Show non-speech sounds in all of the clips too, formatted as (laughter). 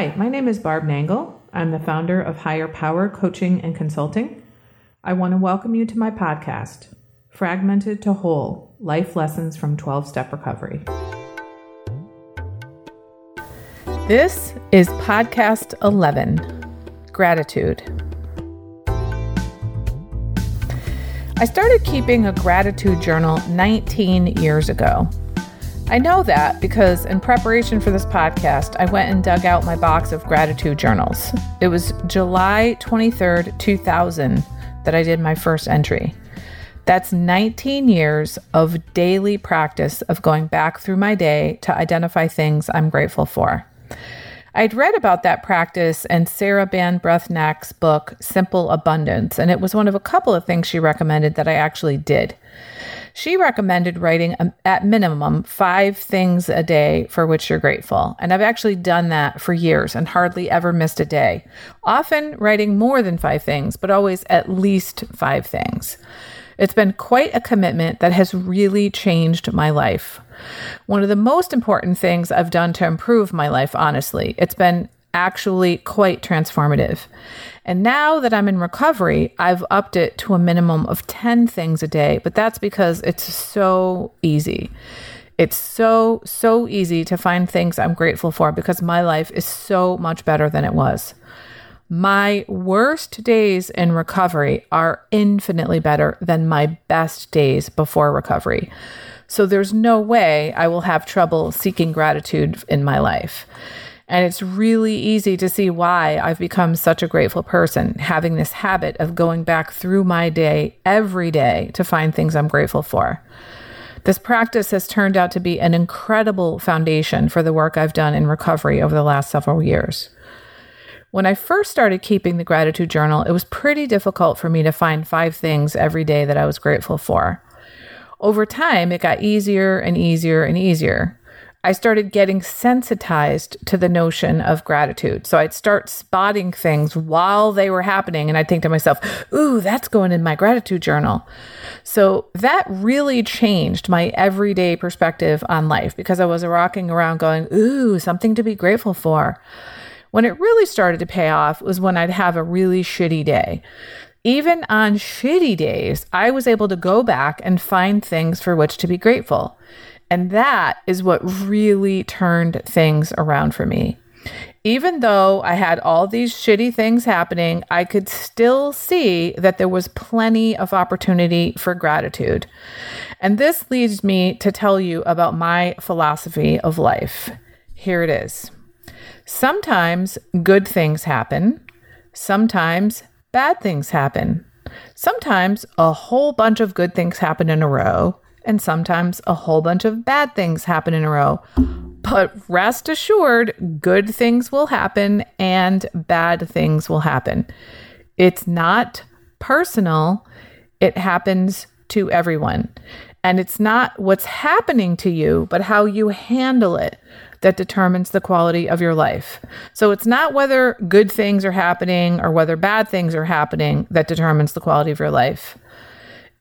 Hi, my name is Barb Nangle. I'm the founder of Higher Power Coaching and Consulting. I want to welcome you to my podcast, Fragmented to Whole Life Lessons from 12 Step Recovery. This is podcast 11 Gratitude. I started keeping a gratitude journal 19 years ago. I know that because in preparation for this podcast, I went and dug out my box of gratitude journals. It was July 23rd, 2000, that I did my first entry. That's 19 years of daily practice of going back through my day to identify things I'm grateful for. I'd read about that practice in Sarah Ban Breathnach's book, Simple Abundance, and it was one of a couple of things she recommended that I actually did. She recommended writing um, at minimum five things a day for which you're grateful. And I've actually done that for years and hardly ever missed a day. Often writing more than five things, but always at least five things. It's been quite a commitment that has really changed my life. One of the most important things I've done to improve my life, honestly. It's been actually quite transformative. And now that I'm in recovery, I've upped it to a minimum of 10 things a day, but that's because it's so easy. It's so, so easy to find things I'm grateful for because my life is so much better than it was. My worst days in recovery are infinitely better than my best days before recovery. So there's no way I will have trouble seeking gratitude in my life. And it's really easy to see why I've become such a grateful person, having this habit of going back through my day every day to find things I'm grateful for. This practice has turned out to be an incredible foundation for the work I've done in recovery over the last several years. When I first started keeping the gratitude journal, it was pretty difficult for me to find five things every day that I was grateful for. Over time, it got easier and easier and easier. I started getting sensitized to the notion of gratitude. So I'd start spotting things while they were happening, and I'd think to myself, Ooh, that's going in my gratitude journal. So that really changed my everyday perspective on life because I was rocking around going, Ooh, something to be grateful for. When it really started to pay off was when I'd have a really shitty day. Even on shitty days, I was able to go back and find things for which to be grateful. And that is what really turned things around for me. Even though I had all these shitty things happening, I could still see that there was plenty of opportunity for gratitude. And this leads me to tell you about my philosophy of life. Here it is. Sometimes good things happen, sometimes bad things happen. Sometimes a whole bunch of good things happen in a row, and sometimes a whole bunch of bad things happen in a row. But rest assured, good things will happen and bad things will happen. It's not personal, it happens to everyone. And it's not what's happening to you, but how you handle it that determines the quality of your life. So it's not whether good things are happening or whether bad things are happening that determines the quality of your life.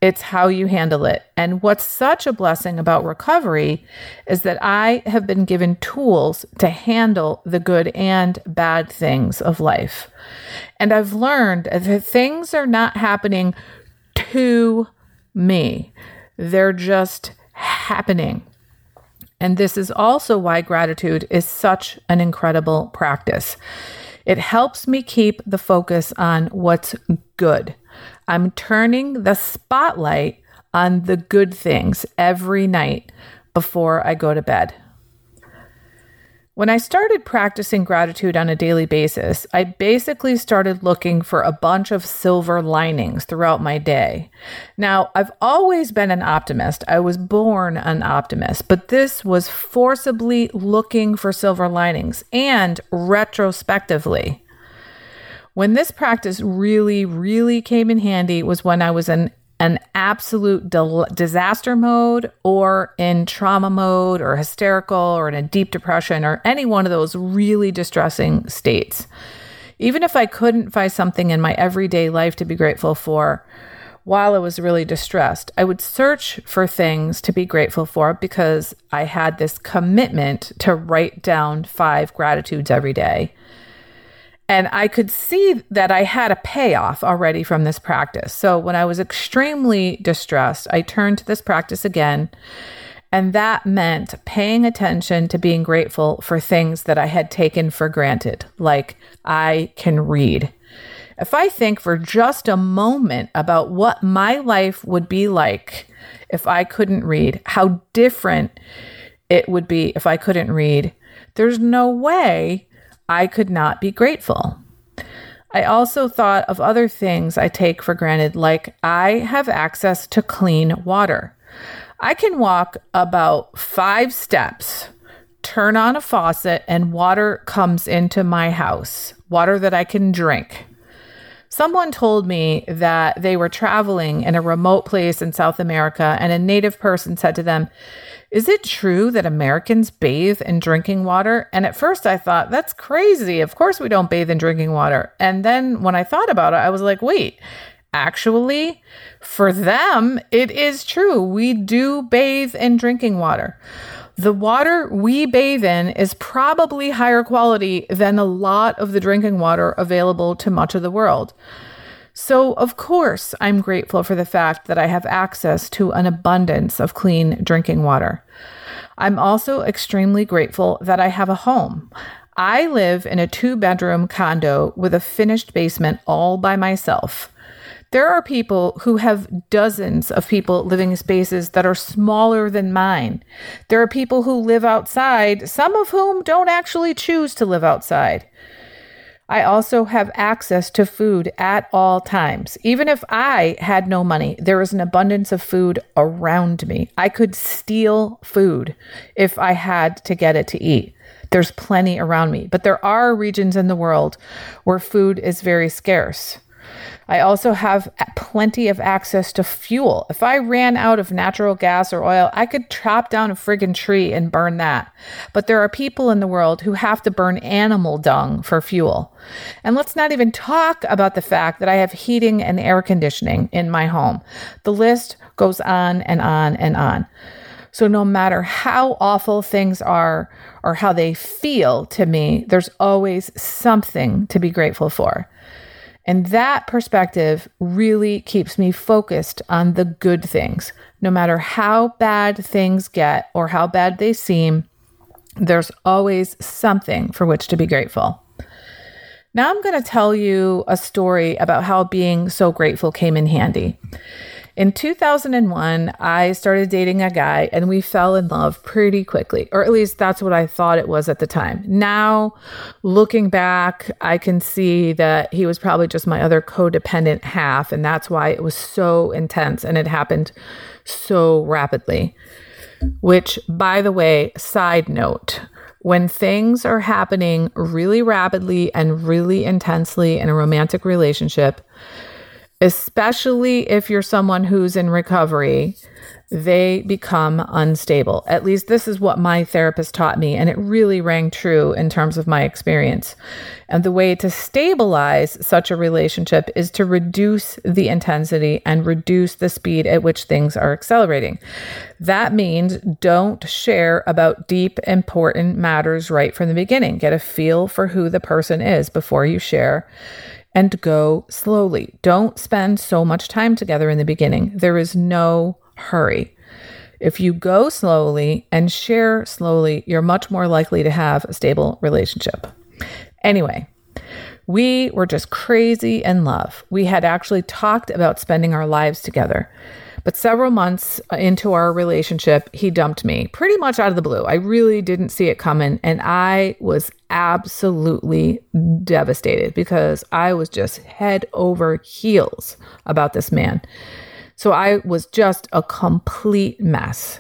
It's how you handle it. And what's such a blessing about recovery is that I have been given tools to handle the good and bad things of life. And I've learned that things are not happening to me, they're just happening. And this is also why gratitude is such an incredible practice. It helps me keep the focus on what's good. I'm turning the spotlight on the good things every night before I go to bed. When I started practicing gratitude on a daily basis, I basically started looking for a bunch of silver linings throughout my day. Now, I've always been an optimist. I was born an optimist, but this was forcibly looking for silver linings and retrospectively. When this practice really, really came in handy was when I was in an absolute disaster mode or in trauma mode or hysterical or in a deep depression or any one of those really distressing states. Even if I couldn't find something in my everyday life to be grateful for, while I was really distressed. I would search for things to be grateful for because I had this commitment to write down five gratitudes every day. And I could see that I had a payoff already from this practice. So when I was extremely distressed, I turned to this practice again. And that meant paying attention to being grateful for things that I had taken for granted, like I can read. If I think for just a moment about what my life would be like if I couldn't read, how different it would be if I couldn't read, there's no way I could not be grateful. I also thought of other things I take for granted, like I have access to clean water. I can walk about five steps, turn on a faucet, and water comes into my house, water that I can drink. Someone told me that they were traveling in a remote place in South America, and a native person said to them, is it true that Americans bathe in drinking water? And at first I thought, that's crazy. Of course we don't bathe in drinking water. And then when I thought about it, I was like, wait, actually, for them, it is true. We do bathe in drinking water. The water we bathe in is probably higher quality than a lot of the drinking water available to much of the world. So, of course, I'm grateful for the fact that I have access to an abundance of clean drinking water. I'm also extremely grateful that I have a home. I live in a two bedroom condo with a finished basement all by myself. There are people who have dozens of people living in spaces that are smaller than mine. There are people who live outside, some of whom don't actually choose to live outside. I also have access to food at all times. Even if I had no money, there is an abundance of food around me. I could steal food if I had to get it to eat. There's plenty around me, but there are regions in the world where food is very scarce. I also have plenty of access to fuel. If I ran out of natural gas or oil, I could chop down a friggin' tree and burn that. But there are people in the world who have to burn animal dung for fuel. And let's not even talk about the fact that I have heating and air conditioning in my home. The list goes on and on and on. So, no matter how awful things are or how they feel to me, there's always something to be grateful for. And that perspective really keeps me focused on the good things. No matter how bad things get or how bad they seem, there's always something for which to be grateful. Now, I'm going to tell you a story about how being so grateful came in handy. In 2001, I started dating a guy and we fell in love pretty quickly, or at least that's what I thought it was at the time. Now, looking back, I can see that he was probably just my other codependent half, and that's why it was so intense and it happened so rapidly. Which, by the way, side note, when things are happening really rapidly and really intensely in a romantic relationship, especially if you're someone who's in recovery, they become unstable. At least this is what my therapist taught me, and it really rang true in terms of my experience. And the way to stabilize such a relationship is to reduce the intensity and reduce the speed at which things are accelerating. That means don't share about deep, important matters right from the beginning. Get a feel for who the person is before you share and go slowly. Don't spend so much time together in the beginning. There is no hurry. If you go slowly and share slowly, you're much more likely to have a stable relationship. Anyway, we were just crazy in love. We had actually talked about spending our lives together. But several months uh, into our relationship, he dumped me pretty much out of the blue. I really didn't see it coming. And I was absolutely devastated because I was just head over heels about this man. So I was just a complete mess.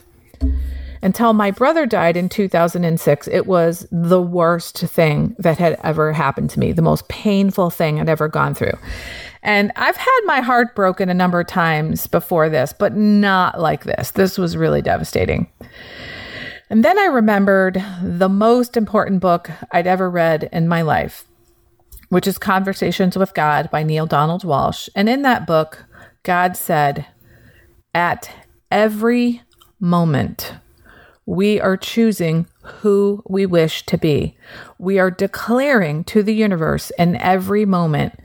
Until my brother died in 2006, it was the worst thing that had ever happened to me, the most painful thing I'd ever gone through. And I've had my heart broken a number of times before this, but not like this. This was really devastating. And then I remembered the most important book I'd ever read in my life, which is Conversations with God by Neale Donald Walsch. And in that book, God said, at every moment, we are choosing who we wish to be. We are declaring to the universe in every moment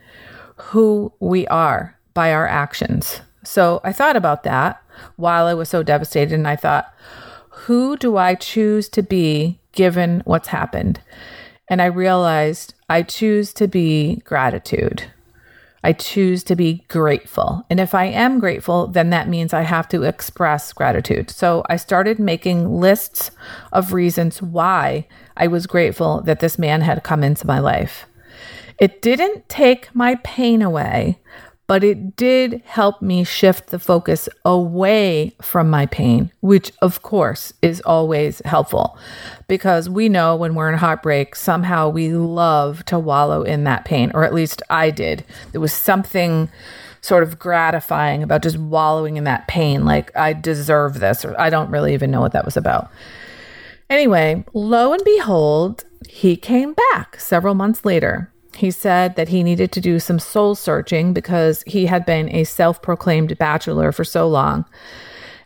who we are by our actions. So I thought about that while I was so devastated, and I thought, who do I choose to be given what's happened? And I realized I choose to be gratitude. I choose to be grateful. And if I am grateful, then that means I have to express gratitude. So I started making lists of reasons why I was grateful that this man had come into my life. It didn't take my pain away, but it did help me shift the focus away from my pain, which of course is always helpful because we know when we're in heartbreak, somehow we love to wallow in that pain, or at least I did. There was something sort of gratifying about just wallowing in that pain, like I deserve this, or I don't really even know what that was about. Anyway, lo and behold, he came back several months later he said that he needed to do some soul searching because he had been a self proclaimed bachelor for so long.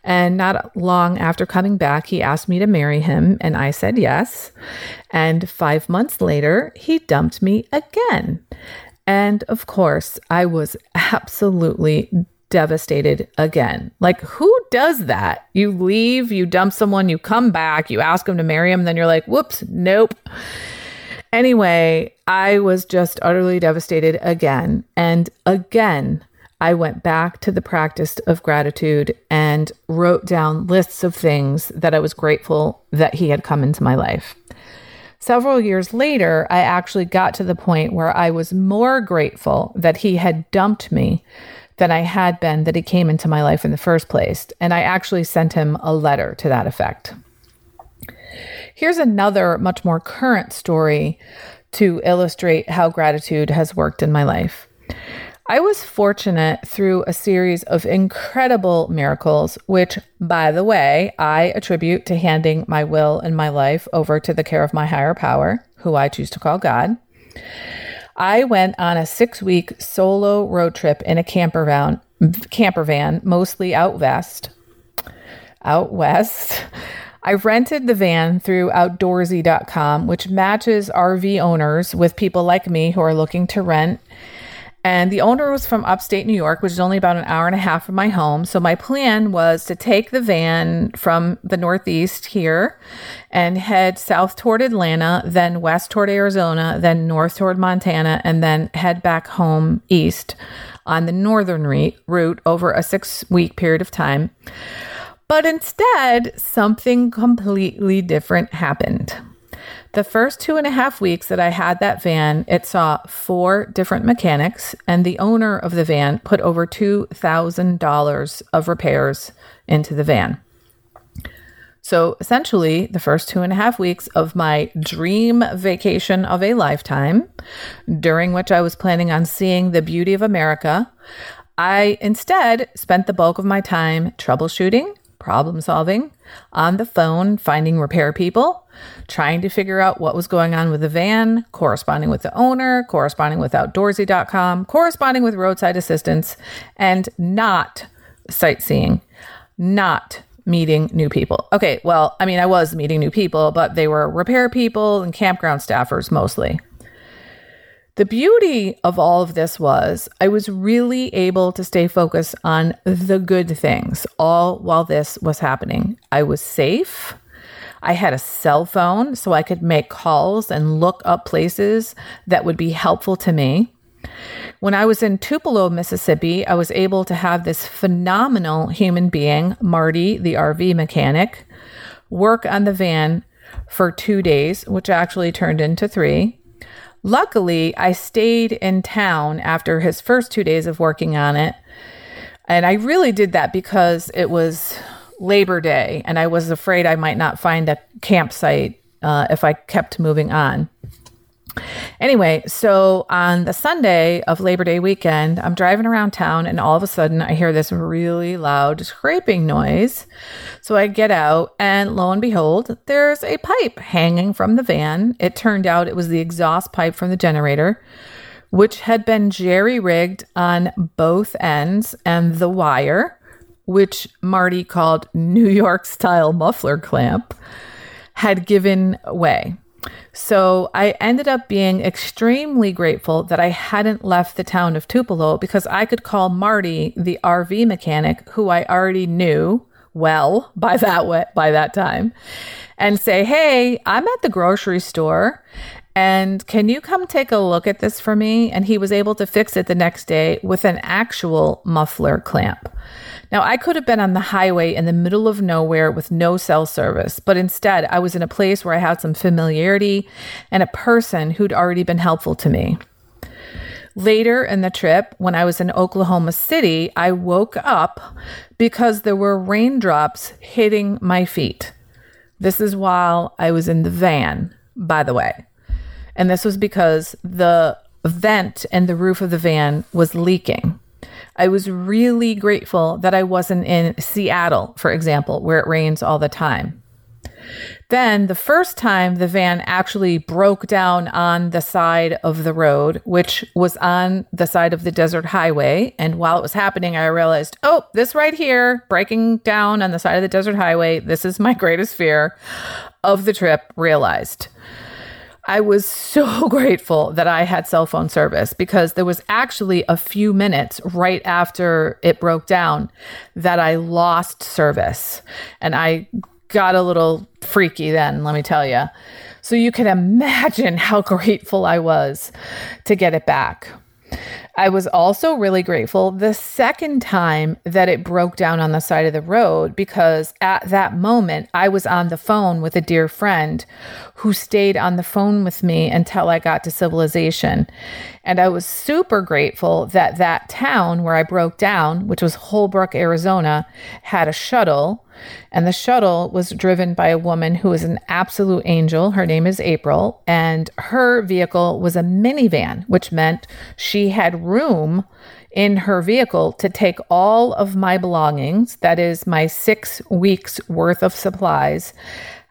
And not long after coming back, he asked me to marry him, and I said yes. And five months later, he dumped me again. And of course, I was absolutely devastated again. Like, who does that? You leave, you dump someone, you come back, you ask them to marry him, then you're like, whoops, nope. Anyway, I was just utterly devastated again. And again, I went back to the practice of gratitude and wrote down lists of things that I was grateful that he had come into my life. Several years later, I actually got to the point where I was more grateful that he had dumped me than I had been that he came into my life in the first place. And I actually sent him a letter to that effect. Here's another much more current story to illustrate how gratitude has worked in my life. I was fortunate through a series of incredible miracles, which, by the way, I attribute to handing my will and my life over to the care of my higher power, who I choose to call God. I went on a six week solo road trip in a camper van, camper van, mostly out west. Out west. I rented the van through outdoorsy.com, which matches RV owners with people like me who are looking to rent. And the owner was from upstate New York, which is only about an hour and a half from my home. So my plan was to take the van from the Northeast here and head south toward Atlanta, then west toward Arizona, then north toward Montana, and then head back home east on the northern re- route over a six week period of time. But instead, something completely different happened. The first two and a half weeks that I had that van, it saw four different mechanics, and the owner of the van put over $2,000 of repairs into the van. So essentially, the first two and a half weeks of my dream vacation of a lifetime, during which I was planning on seeing the beauty of America, I instead spent the bulk of my time troubleshooting problem solving, on the phone, finding repair people, trying to figure out what was going on with the van, corresponding with the owner, corresponding with outdoorsy.com, corresponding with roadside assistance, and not sightseeing, not meeting new people. Okay, well, I mean, I was meeting new people, but they were repair people and campground staffers mostly. The beauty of all of this was I was really able to stay focused on the good things all while this was happening. I was safe. I had a cell phone so I could make calls and look up places that would be helpful to me. When I was in Tupelo, Mississippi, I was able to have this phenomenal human being, Marty, the RV mechanic, work on the van for two days, which actually turned into three. Luckily, I stayed in town after his first two days of working on it. And I really did that because it was Labor Day and I was afraid I might not find a campsite uh, if I kept moving on. Anyway, so on the Sunday of Labor Day weekend, I'm driving around town and all of a sudden I hear this really loud scraping noise. So I get out and lo and behold, there's a pipe hanging from the van. It turned out it was the exhaust pipe from the generator, which had been jerry rigged on both ends, and the wire, which Marty called New York style muffler clamp, had given way. So I ended up being extremely grateful that I hadn't left the town of Tupelo because I could call Marty, the RV mechanic, who I already knew well (laughs) by that way, by that time, and say, "Hey, I'm at the grocery store and can you come take a look at this for me?" And he was able to fix it the next day with an actual muffler clamp. Now, I could have been on the highway in the middle of nowhere with no cell service, but instead I was in a place where I had some familiarity and a person who'd already been helpful to me. Later in the trip, when I was in Oklahoma City, I woke up because there were raindrops hitting my feet. This is while I was in the van, by the way. And this was because the vent in the roof of the van was leaking. I was really grateful that I wasn't in Seattle, for example, where it rains all the time. Then, the first time the van actually broke down on the side of the road, which was on the side of the desert highway. And while it was happening, I realized, oh, this right here, breaking down on the side of the desert highway, this is my greatest fear of the trip realized. I was so (laughs) grateful that I had cell phone service because there was actually a few minutes right after it broke down that I lost service. And I got a little freaky then, let me tell you. So you can imagine how (laughs) grateful I was to get it back. I was also really grateful the second time that it broke down on the side of the road because at that moment I was on the phone with a dear friend who stayed on the phone with me until I got to civilization. And I was super grateful that that town where I broke down, which was Holbrook, Arizona, had a shuttle and the shuttle was driven by a woman who is an absolute angel. Her name is April. And her vehicle was a minivan, which meant she had room in her vehicle to take all of my belongings, that is, my six weeks worth of supplies,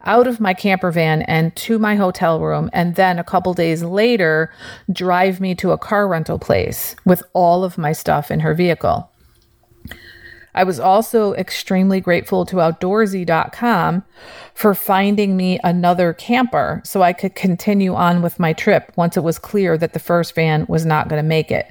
out of my camper van and to my hotel room. And then a couple days later, drive me to a car rental place with all of my stuff in her vehicle. I was also extremely grateful to Outdoorsy.com for finding me another camper so I could continue on with my trip once it was clear that the first van was not going to make it.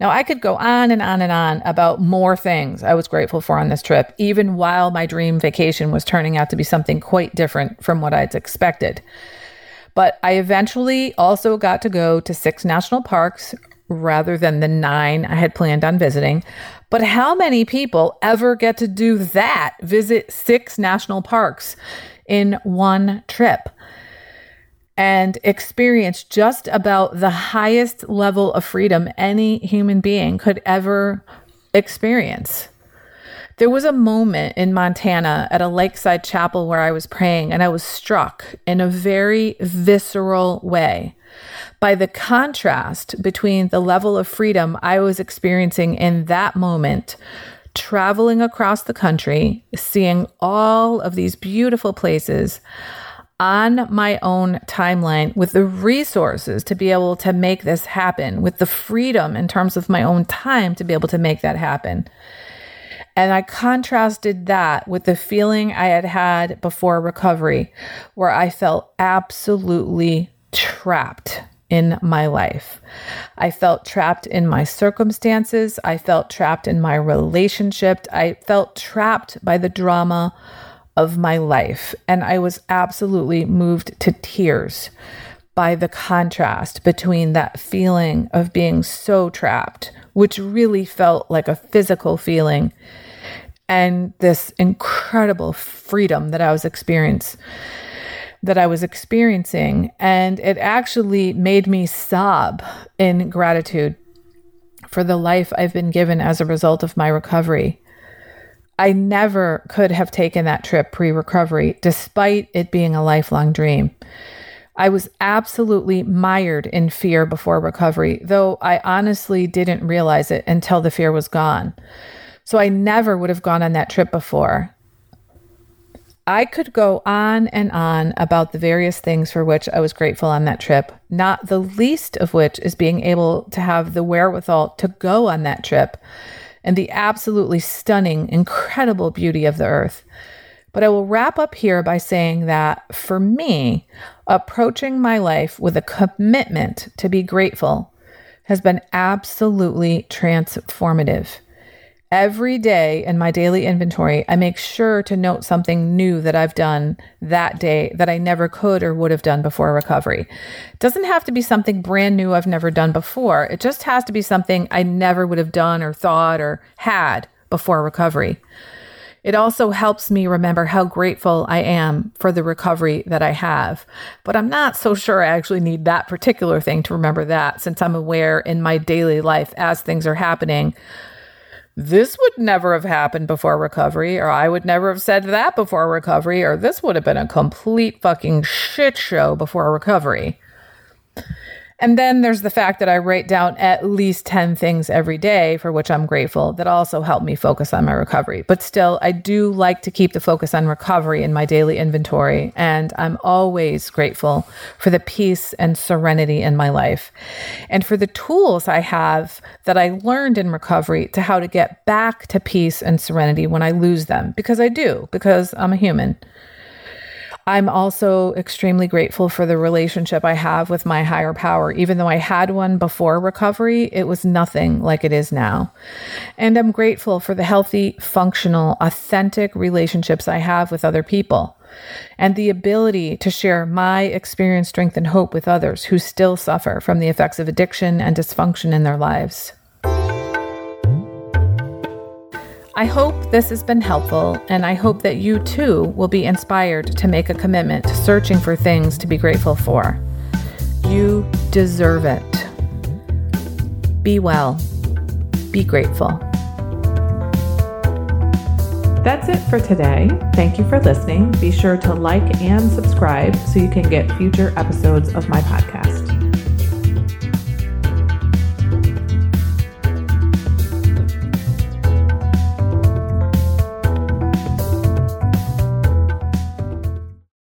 Now, I could go on and on and on about more things I was grateful for on this trip, even while my dream vacation was turning out to be something quite different from what I'd expected. But I eventually also got to go to six national parks rather than the nine I had planned on visiting. But how many people ever get to do that? Visit six national parks in one trip and experience just about the highest level of freedom any human being could ever experience. There was a moment in Montana at a lakeside chapel where I was praying, and I was struck in a very visceral way by the contrast between the level of freedom I was experiencing in that moment, traveling across the country, seeing all of these beautiful places on my own timeline with the resources to be able to make this happen, with the freedom in terms of my own time to be able to make that happen. And I contrasted that with the feeling I had had before recovery, where I felt absolutely trapped in my life. I felt trapped in my circumstances. I felt trapped in my relationship. I felt trapped by the drama of my life. And I was absolutely moved to tears by the contrast between that feeling of being so trapped, which really felt like a physical feeling, and this incredible freedom that I was experiencing that I was experiencing. And it actually made me sob in gratitude for the life I've been given as a result of my recovery. I never could have taken that trip pre recovery, despite it being a lifelong dream. I was absolutely mired in fear before recovery, though I honestly didn't realize it until the fear was gone. So I never would have gone on that trip before. I could go on and on about the various things for which I was grateful on that trip, not the least of which is being able to have the wherewithal to go on that trip and the absolutely stunning, incredible beauty of the earth. But I will wrap up here by saying that for me, approaching my life with a commitment to be grateful has been absolutely transformative. Every day in my daily inventory, I make sure to note something new that I've done that day that I never could or would have done before recovery. It doesn't have to be something brand new I've never done before. It just has to be something I never would have done or thought or had before recovery. It also helps me remember how grateful I am for the recovery that I have. But I'm not so sure I actually need that particular thing to remember that since I'm aware in my daily life as things are happening this would never have happened before recovery, or I would never have said that before recovery, or this would have been a complete fucking shit show before recovery. And then there's the fact that I write down at least 10 things every day for which I'm grateful that also help me focus on my recovery. But still, I do like to keep the focus on recovery in my daily inventory. And I'm always grateful for the peace and serenity in my life and for the tools I have that I learned in recovery to how to get back to peace and serenity when I lose them because I do, because I'm a human. I'm also extremely grateful for the relationship I have with my higher power. Even though I had one before recovery, it was nothing like it is now. And I'm grateful for the healthy, functional, authentic relationships I have with other people and the ability to share my experience, strength, and hope with others who still suffer from the effects of addiction and dysfunction in their lives. I hope this has been helpful, and I hope that you too will be inspired to make a commitment to searching for things to be grateful for. You deserve it. Be well. Be grateful. That's it for today. Thank you for listening. Be sure to like and subscribe so you can get future episodes of my podcast.